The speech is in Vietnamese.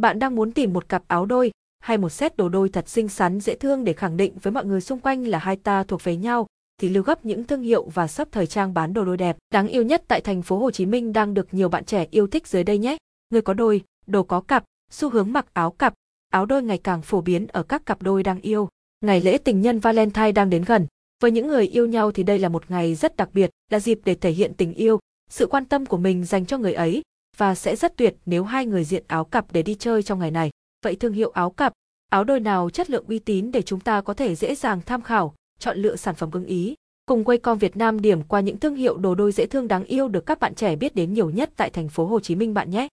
Bạn đang muốn tìm một cặp áo đôi hay một set đồ đôi thật xinh xắn dễ thương để khẳng định với mọi người xung quanh là hai ta thuộc về nhau thì lưu gấp những thương hiệu và shop thời trang bán đồ đôi đẹp đáng yêu nhất tại thành phố Hồ Chí Minh đang được nhiều bạn trẻ yêu thích dưới đây nhé. Người có đôi, đồ có cặp, xu hướng mặc áo cặp, áo đôi ngày càng phổ biến ở các cặp đôi đang yêu. Ngày lễ tình nhân Valentine đang đến gần. Với những người yêu nhau thì đây là một ngày rất đặc biệt, là dịp để thể hiện tình yêu, sự quan tâm của mình dành cho người ấy và sẽ rất tuyệt nếu hai người diện áo cặp để đi chơi trong ngày này. Vậy thương hiệu áo cặp, áo đôi nào chất lượng uy tín để chúng ta có thể dễ dàng tham khảo, chọn lựa sản phẩm ưng ý. Cùng Waycom Việt Nam điểm qua những thương hiệu đồ đôi dễ thương đáng yêu được các bạn trẻ biết đến nhiều nhất tại thành phố Hồ Chí Minh bạn nhé.